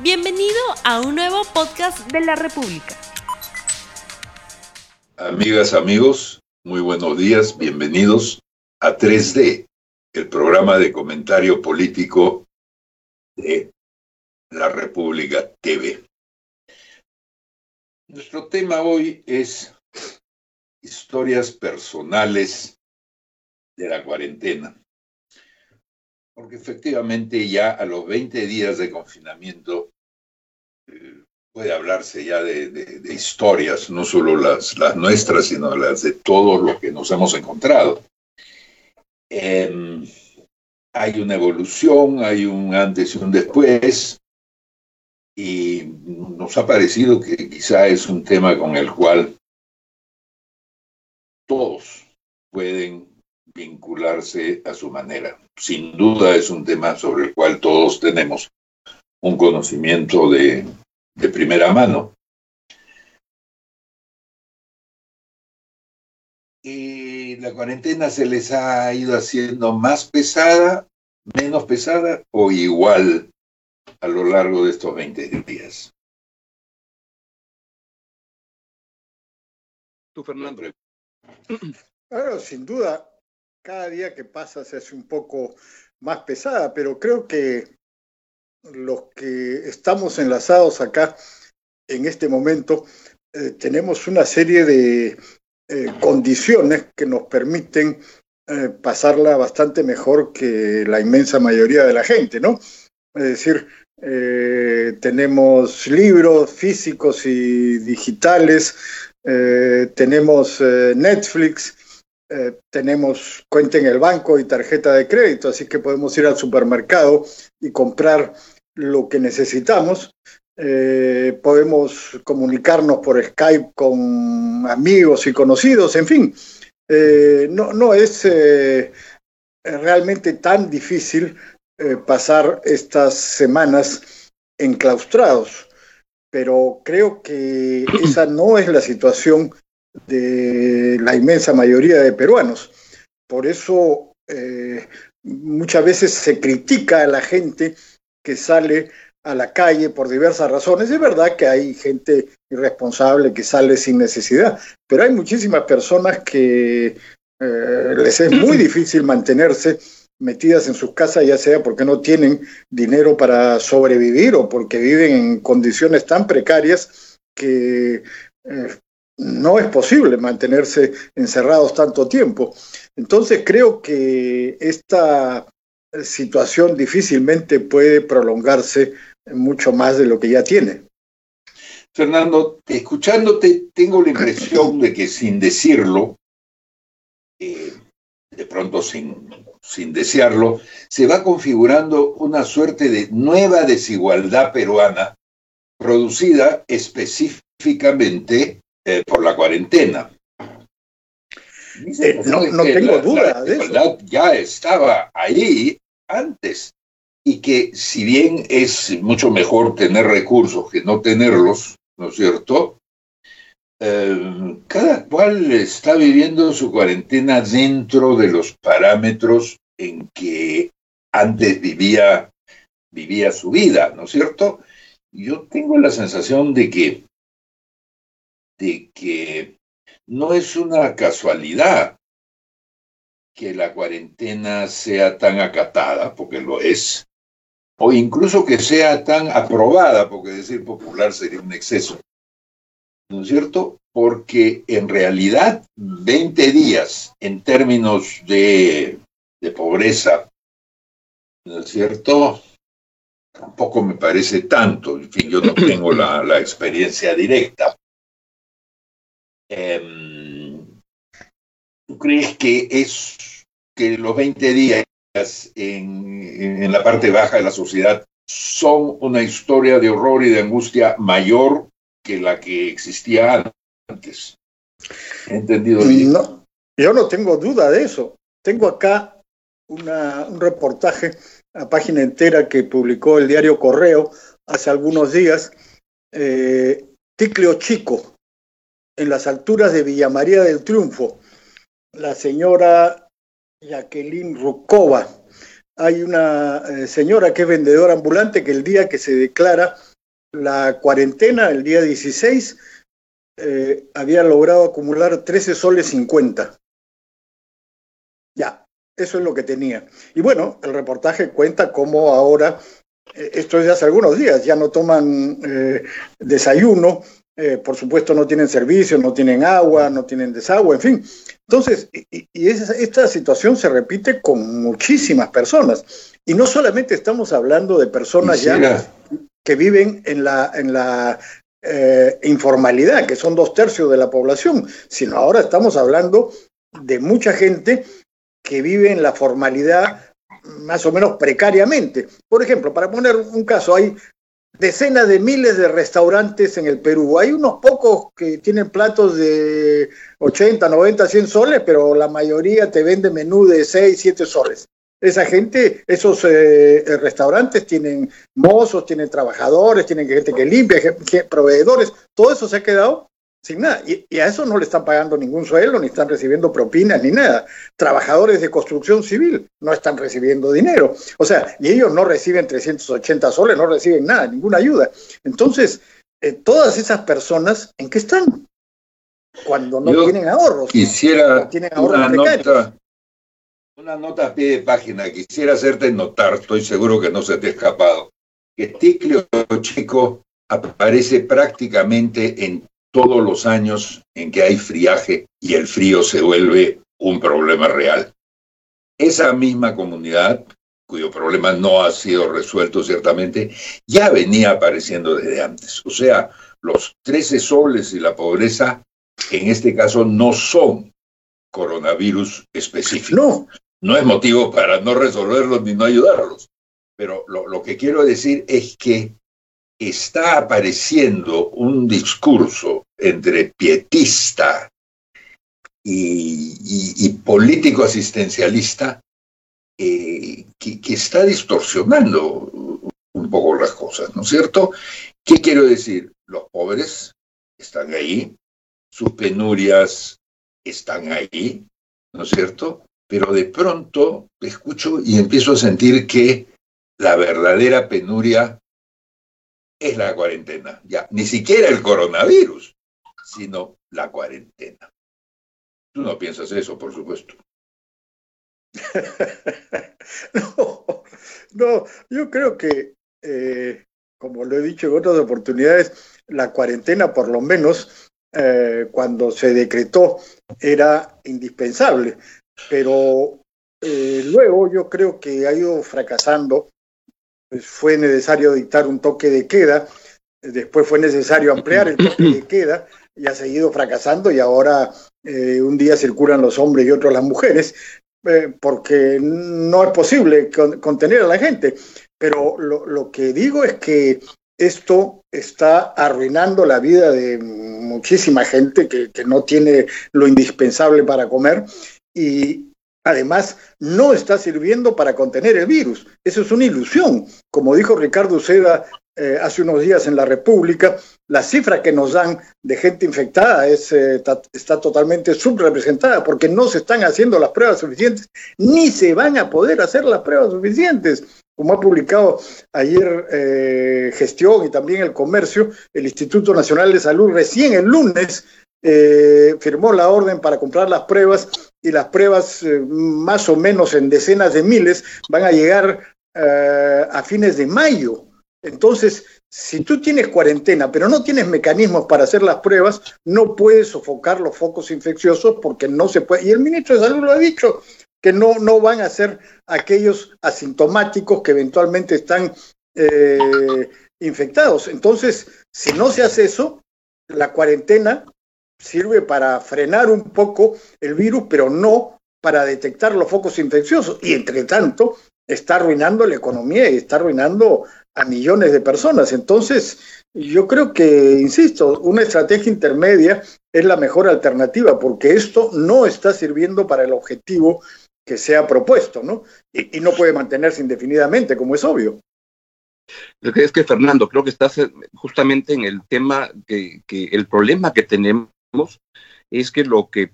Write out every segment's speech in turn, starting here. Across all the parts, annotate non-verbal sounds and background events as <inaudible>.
Bienvenido a un nuevo podcast de la República. Amigas, amigos, muy buenos días, bienvenidos a 3D, el programa de comentario político de la República TV. Nuestro tema hoy es historias personales de la cuarentena porque efectivamente ya a los 20 días de confinamiento eh, puede hablarse ya de, historias, no solo las, las nuestras, sino las de todos los que nos hemos encontrado. Em, hay una evolución, hay un antes y un después, y nos ha parecido que quizá es un tema con el cual todos pueden vincularse a su manera. Sin duda es un tema sobre el cual todos tenemos un conocimiento de, de primera mano. Y la cuarentena se les ha ido haciendo más pesada, menos pesada o igual a lo largo de estos 20 días. Tú, Fernando. Claro, sin duda, cada día que pasa se hace un poco más pesada, pero creo que los que estamos enlazados acá en este momento eh, tenemos una serie de eh, condiciones que nos permiten eh, pasarla bastante mejor que la inmensa mayoría de la gente, ¿no? Es decir, tenemos libros físicos y digitales, tenemos Netflix, eh, tenemos cuenta en el banco y tarjeta de crédito, así que podemos ir al supermercado y comprar lo que necesitamos. Eh, podemos comunicarnos por Skype con amigos y conocidos, en fin. Eh, no, no es realmente tan difícil pasar estas semanas enclaustrados, pero creo que esa no es la situación de la inmensa mayoría de peruanos. Por eso eh, muchas veces se critica a la gente que sale a la calle por diversas razones. Es verdad que hay gente irresponsable que sale sin necesidad, pero hay muchísimas personas que eh, les es muy <clears throat> difícil mantenerse metidas en sus casas, ya sea porque no tienen dinero para sobrevivir o porque viven en condiciones tan precarias que eh, no es posible mantenerse encerrados tanto tiempo. Entonces creo que esta situación difícilmente puede prolongarse mucho más de lo que ya tiene. Fernando, escuchándote, tengo la impresión de que sin decirlo, eh, de pronto sin, sin desearlo, se va configurando una suerte de nueva desigualdad peruana producida específicamente eh, por la cuarentena. Eh, no, tengo duda de eso. Ya estaba ahí antes y que si bien es mucho mejor tener recursos que no tenerlos, ¿no es cierto? Eh, cada cual está viviendo su cuarentena dentro de los parámetros en que antes vivía, vivía su vida, ¿no es cierto? Yo tengo la sensación de que de que no es una casualidad que la cuarentena sea tan acatada, porque lo es, o incluso que sea tan aprobada, porque decir popular sería un exceso, ¿no es cierto? Porque en realidad 20 días en términos de, de pobreza, ¿no es cierto? Tampoco me parece tanto, en fin, yo no tengo la, la experiencia directa, Em, ¿Tú crees que es que los 20 días en, en la parte baja de la sociedad son una historia de horror y de angustia mayor que la que existía antes? ¿He entendido bien? No, yo no tengo duda de eso. Tengo acá un reportaje a página entera que publicó el diario Correo hace algunos días. Eh, Ticlio Chico, en las alturas de Villa María del Triunfo, la señora Jacqueline Rukova hay una eh, señora que es vendedora ambulante que el día que se declara la cuarentena, el día 16, eh, había logrado acumular 13 soles 50. Ya, eso es lo que tenía. Y bueno, el reportaje cuenta cómo ahora, eh, esto es de hace algunos días, ya no toman desayuno, por supuesto no tienen servicio, no tienen agua, no tienen desagüe, en fin. Entonces, y, esta situación se repite con muchísimas personas. Y no solamente estamos hablando de personas ya que viven en la, en la eh, informalidad, que son dos tercios de la población, sino ahora estamos hablando de mucha gente que vive en la formalidad más o menos precariamente. Por ejemplo, para poner un caso, hay decenas de miles de restaurantes en el Perú. Hay unos pocos que tienen platos de 80, 90, 100 soles, pero la mayoría te vende menú de 6, 7 soles. Esa gente, esos eh, restaurantes tienen mozos, tienen trabajadores, tienen gente que limpia, proveedores, todo eso se ha quedado sin nada. Y, a eso no le están pagando ningún sueldo, ni están recibiendo propinas, ni nada. Trabajadores de construcción civil no están recibiendo dinero. O sea, y ellos no reciben 380 soles, no reciben nada, ninguna ayuda. Entonces, eh, todas esas personas, ¿en qué están? Cuando no tienen ahorros. Quisiera tienen una nota, una nota a pie de página. Quisiera hacerte notar, estoy seguro que no se te ha escapado, que Ticlio Chico aparece prácticamente en todos los años en que hay friaje y el frío se vuelve un problema real. Esa misma comunidad, cuyo problema no ha sido resuelto ciertamente, ya venía apareciendo desde antes. O sea, los 13 soles y la pobreza en este caso no son coronavirus específicos. No. No es motivo para no resolverlos ni no ayudarlos. Pero lo, lo que quiero decir es que está apareciendo un discurso entre pietista y, político asistencialista eh, que, que, está distorsionando un poco las cosas, ¿no es cierto? ¿Qué quiero decir? Los pobres están ahí, sus penurias están ahí, ¿no es cierto? Pero de pronto escucho y empiezo a sentir que la verdadera penuria es la cuarentena, ya, ni siquiera el coronavirus, sino la cuarentena. Tú no piensas eso, por supuesto. <laughs> no, no, yo creo que, eh, como lo he dicho en otras oportunidades, la cuarentena por lo menos eh, cuando se decretó era indispensable, pero eh, luego yo creo que ha ido fracasando pues fue necesario dictar un toque de queda, después fue necesario ampliar el toque de queda y ha seguido fracasando y ahora eh, un día circulan los hombres y otros las mujeres, eh, porque no es posible contener a la gente. Pero lo, que digo es que esto está arruinando la vida de muchísima gente que, que no tiene lo indispensable para comer y, Además, no está sirviendo para contener el virus. Eso es una ilusión. Como dijo Ricardo Seda eh, hace unos días en la República, la cifra que nos dan de gente infectada es, eh, está totalmente subrepresentada porque no se están haciendo las pruebas suficientes, ni se van a poder hacer las pruebas suficientes. Como ha publicado ayer eh, Gestión y también el Comercio, el Instituto Nacional de Salud recién el lunes firmó la orden para comprar las pruebas y las pruebas eh, más o menos en decenas de miles van a llegar eh, a fines de mayo. Entonces, si tú tienes cuarentena, pero no tienes mecanismos para hacer las pruebas, no puedes sofocar los focos infecciosos porque no se puede. Y el ministro de Salud lo ha dicho, que no, no van a ser aquellos asintomáticos que eventualmente están eh, infectados. Entonces, si no se hace eso, la cuarentena sirve para frenar un poco el virus, pero no para detectar los focos infecciosos. Y entre tanto, está arruinando la economía y está arruinando a millones de personas. Entonces, yo creo que, insisto, una estrategia intermedia es la mejor alternativa, porque esto no está sirviendo para el objetivo que se ha propuesto, ¿no? Y, no puede mantenerse indefinidamente, como es obvio. Es que, Fernando, creo que estás eh, justamente en el tema que, que el problema que tenemos es que lo que,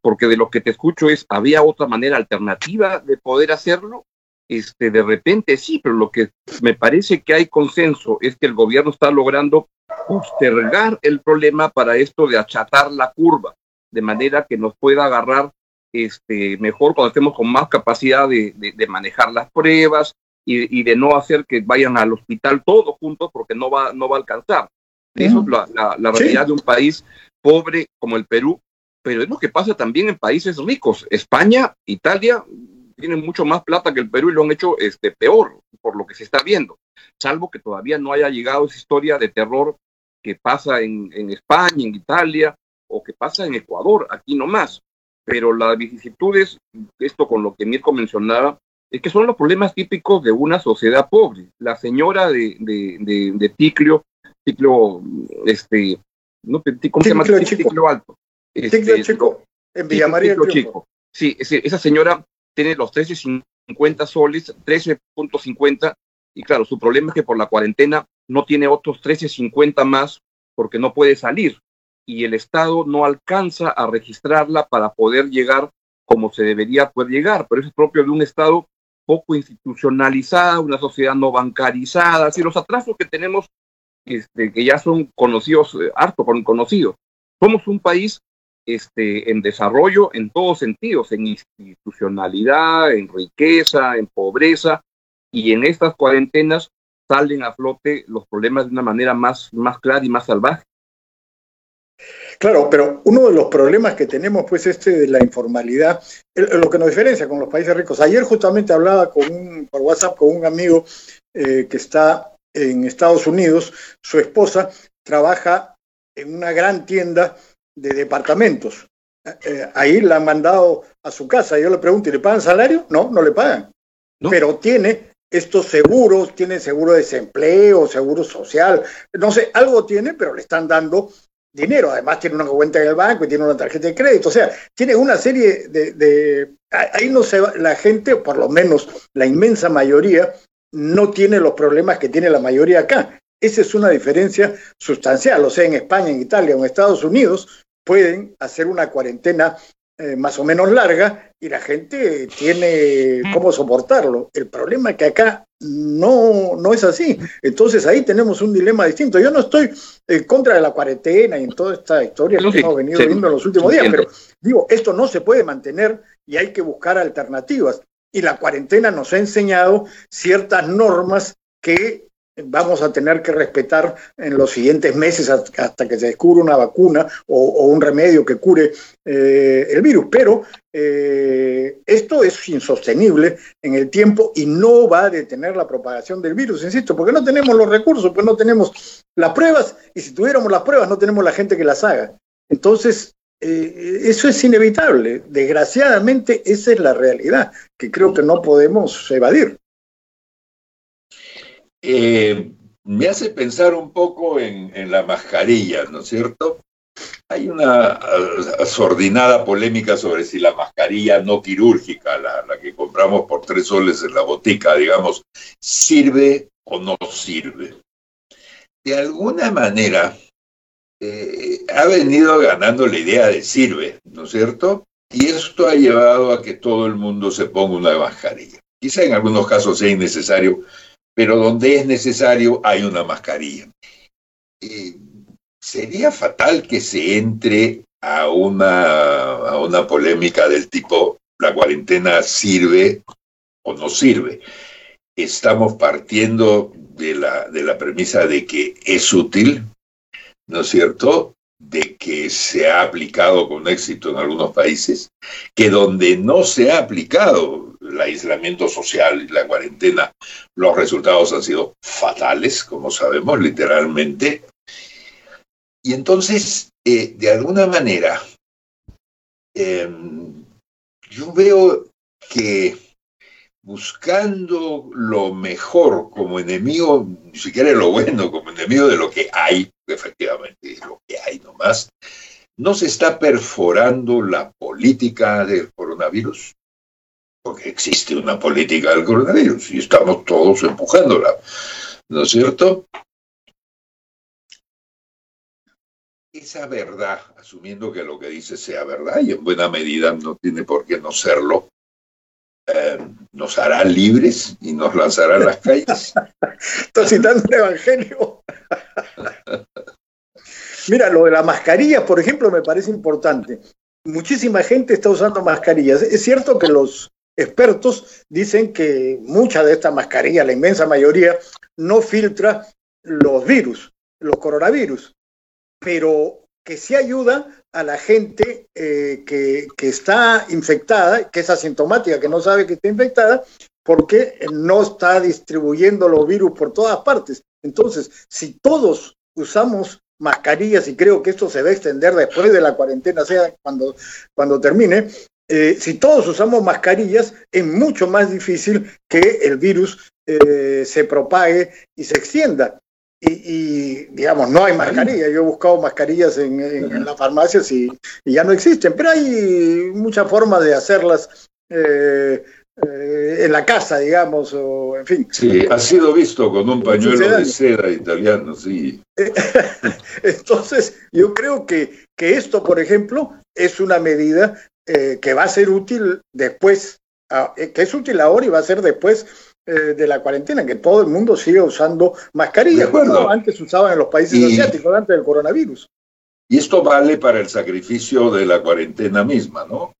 porque de lo que te escucho es, ¿había otra manera alternativa de poder hacerlo? Este, de repente sí, pero lo que me parece que hay consenso es que el gobierno está logrando postergar el problema para esto de achatar la curva, de manera que nos pueda agarrar este, mejor cuando estemos con más capacidad de, manejar las pruebas y, de no hacer que vayan al hospital todos juntos porque no va, no va a alcanzar. Eso es la, realidad de un país pobre como el Perú, pero es lo que pasa también en países ricos. España, Italia, tienen mucho más plata que el Perú y lo han hecho este, peor por lo que se está viendo, salvo que todavía no haya llegado esa historia de terror que pasa en, en España, en Italia o que pasa en Ecuador, aquí nomás. Pero las vicisitudes, esto con lo que Mirko mencionaba, es que son los problemas típicos de una sociedad pobre. La señora de, de, de, Ticlio, Ticlio, este, no, ¿cómo se llama? Ticlio Alto. Este, Chico, en Villa María Chico. Sí, esa señora tiene los 13.50 soles, 13.50, y claro, su problema es que por la cuarentena no tiene otros 13.50 más porque no puede salir y el Estado no alcanza a registrarla para poder llegar como se debería poder llegar, pero eso es propio de un Estado poco institucionalizado, una sociedad no bancarizada, así los atrasos que tenemos, este, que ya son conocidos, eh, harto conocidos. Somos un país este, en desarrollo en todos sentidos, en institucionalidad, en riqueza, en pobreza, y en estas cuarentenas salen a flote los problemas de una manera más, más clara y más salvaje. Claro, pero uno de los problemas que tenemos, pues, este de la informalidad, lo que nos diferencia con los países ricos. Ayer justamente hablaba con un, por WhatsApp con un amigo eh, que está en Estados Unidos, su esposa trabaja en una gran tienda de departamentos. Eh, ahí la han mandado a su casa. Yo le pregunto, ¿y le pagan salario? No, no le pagan. Pero tiene estos seguros, tiene seguro de desempleo, seguro social, no sé, algo tiene, pero le están dando dinero. Además tiene una cuenta en el banco y tiene una tarjeta de crédito. O sea, tiene una serie de... ahí no se va, la gente, o por lo menos la inmensa mayoría, no tiene los problemas que tiene la mayoría acá. Esa es una diferencia sustancial. O sea, en España, en Italia en Estados Unidos pueden hacer una cuarentena eh, más o menos larga y la gente tiene cómo soportarlo. El problema es que acá no, no es así. Entonces ahí tenemos un dilema distinto. Yo no estoy en contra de la cuarentena y en toda esta historia que hemos venido viendo en los últimos días, pero digo, esto no se puede mantener y hay que buscar alternativas. Y la cuarentena nos ha enseñado ciertas normas que vamos a tener que respetar en los siguientes meses hasta que se descubra una vacuna o, un remedio que cure eh, el virus. Pero eh, esto es insostenible en el tiempo y no va a detener la propagación del virus, insisto, porque no tenemos los recursos, pues no tenemos las pruebas y si tuviéramos las pruebas no tenemos la gente que las haga. Entonces, eh, eso es inevitable. Desgraciadamente, esa es la realidad que creo que no podemos evadir. Eh, me hace pensar un poco en, la mascarilla, ¿no es cierto? Hay una asordinada polémica sobre si la mascarilla no quirúrgica, la, que compramos por tres soles en la botica, digamos, sirve o no sirve. De alguna manera, eh, ha venido ganando la idea de sirve, ¿no es cierto? Y esto ha llevado a que todo el mundo se ponga una mascarilla. Quizá en algunos casos sea innecesario, pero donde es necesario hay una mascarilla. Eh, sería fatal que se entre a una, a una polémica del tipo la cuarentena sirve o no sirve. Estamos partiendo de la, de la premisa de que es útil, ¿no es cierto? De que se ha aplicado con éxito en algunos países, que donde no se ha aplicado el aislamiento social y la cuarentena, los resultados han sido fatales, como sabemos, literalmente. Y entonces, eh, de alguna manera, em, yo veo que buscando lo mejor como enemigo, ni siquiera lo bueno, como enemigo de lo que hay, efectivamente lo que hay nomás, no se está perforando la política del coronavirus porque existe una política del coronavirus y estamos todos empujándola, ¿no es cierto? Esa verdad, asumiendo que lo que dice sea verdad y en buena medida no tiene por qué no serlo, nos hará libres y nos lanzará a las calles. <laughs> Estoy citando el Evangelio. <laughs> Mira, lo de la mascarilla, por ejemplo, me parece importante. Muchísima gente está usando mascarillas. Es cierto que los expertos dicen que mucha de esta mascarilla, la inmensa mayoría, no filtra los virus, los coronavirus, pero que sí ayuda a la gente eh, que, que, está infectada, que es asintomática, que no sabe que está infectada, porque no está distribuyendo los virus por todas partes. Entonces, si todos usamos mascarillas, y creo que esto se va a extender después de la cuarentena, sea cuando, cuando termine, eh, si todos usamos mascarillas, es mucho más difícil que el virus eh, se propague y se extienda. Y, digamos, no hay mascarilla. Yo he buscado mascarillas en, en, las farmacias y, y, ya no existen, pero hay muchas formas de hacerlas eh, eh, en la casa, digamos, o en fin. Sí, ha sido visto con un pañuelo de seda italiano, sí. <laughs> Entonces, yo creo que, que esto, por ejemplo, es una medida eh, que va a ser útil después, eh, que es útil ahora y va a ser después eh, de la cuarentena, que todo el mundo siga usando mascarillas, como antes usaban en los países y, asiáticos, antes del coronavirus. Y esto vale para el sacrificio de la cuarentena misma, ¿no?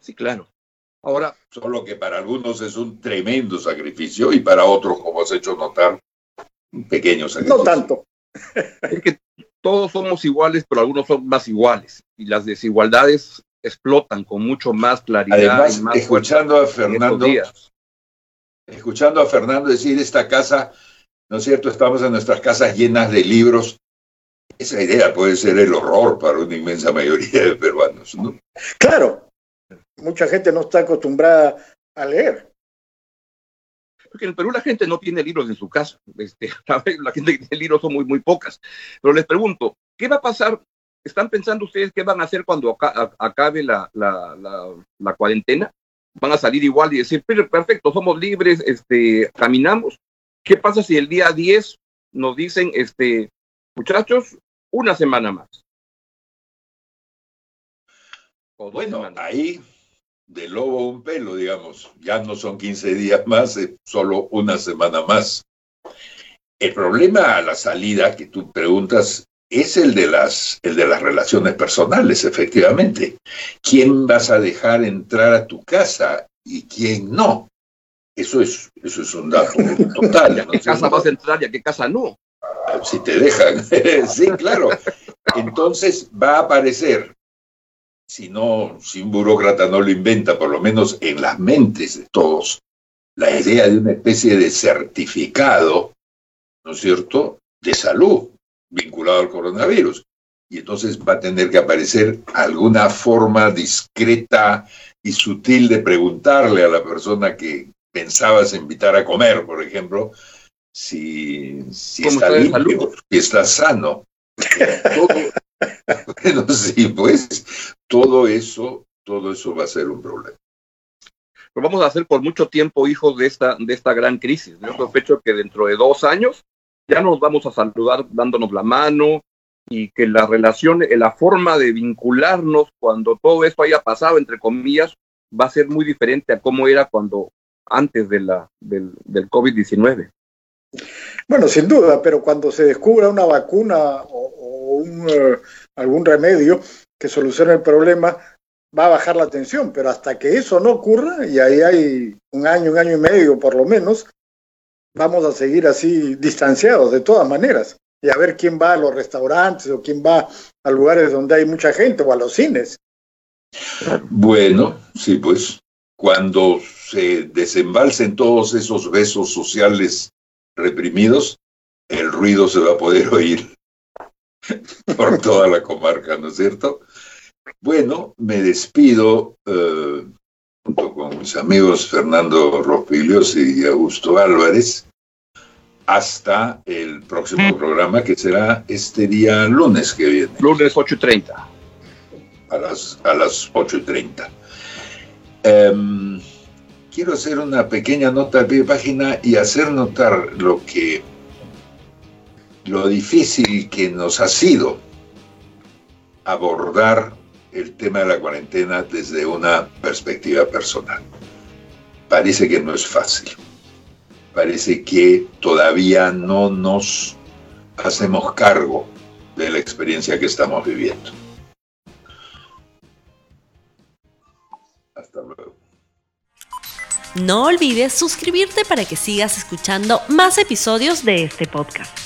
Sí, claro. Ahora, solo que para algunos es un tremendo sacrificio y para otros, como has hecho notar, un pequeño sacrificio. No tanto. Es que todos somos iguales, pero algunos son más iguales y las desigualdades explotan con mucho más claridad. Además, y más escuchando a Fernando, escuchando a Fernando decir esta casa, ¿no es cierto? Estamos en nuestras casas llenas de libros. Esa idea puede ser el horror para una inmensa mayoría de peruanos, ¿no? Claro, mucha gente no está acostumbrada a leer. Porque en el Perú la gente no tiene libros en su casa. Este, <laughs> la gente que tiene libros son muy, muy pocas. Pero les pregunto, ¿qué va a pasar? ¿Están pensando ustedes qué van a hacer cuando acabe la, la, la, la cuarentena? ¿Van a salir igual y decir, pero perfecto, somos libres, este, caminamos? ¿Qué pasa si el día 10 nos dicen, este, muchachos, una semana más? Bueno, ahí de lobo un pelo, digamos. Ya no son 15 días más, es solo una semana más. El problema a la salida que tú preguntas es el de las, el de las relaciones personales, efectivamente. ¿Quién vas a dejar entrar a tu casa y quién no? Eso es, eso es un dato <laughs> total. ¿A qué casa vas a entrar y a qué casa no? Si te dejan, <laughs> sí, claro. Entonces va a aparecer si no, si un burócrata no lo inventa, por lo menos en las mentes de todos, la idea de una especie de certificado, ¿no es cierto?, de salud vinculado al coronavirus. Y entonces va a tener que aparecer alguna forma discreta y sutil de preguntarle a la persona que pensabas invitar a comer, por ejemplo, si, si está limpio, si está sano. <laughs> Todo, bueno, sí, pues todo eso, todo eso va a ser un problema. Lo vamos a hacer por mucho tiempo hijos de esta, de esta gran crisis. Yo sospecho que dentro de dos años ya nos vamos a saludar dándonos la mano y que la relación, la forma de vincularnos cuando todo esto haya pasado, entre comillas, va a ser muy diferente a cómo era cuando antes de la, del, del COVID-19. Bueno, sin duda, pero cuando se descubra una vacuna o, un, uh, algún remedio que solucione el problema, va a bajar la tensión, pero hasta que eso no ocurra, y ahí hay un año, un año y medio por lo menos, vamos a seguir así distanciados de todas maneras. Y a ver quién va a los restaurantes o quién va a lugares donde hay mucha gente o a los cines. Bueno, sí, pues cuando se desembalcen todos esos besos sociales reprimidos, el ruido se va a poder oír <laughs> por toda la comarca, ¿no es cierto? Bueno, me despido eh, junto con mis amigos Fernando Rospiglios y Augusto Álvarez hasta el próximo programa que será este día lunes que viene. Lunes 8.30. A las, a las 8.30. Um, quiero hacer una pequeña nota al pie de página y hacer notar lo que lo difícil que nos ha sido abordar el tema de la cuarentena desde una perspectiva personal. Parece que no es fácil. Parece que todavía no nos hacemos cargo de la experiencia que estamos viviendo. Hasta luego. No olvides suscribirte para que sigas escuchando más episodios de este podcast.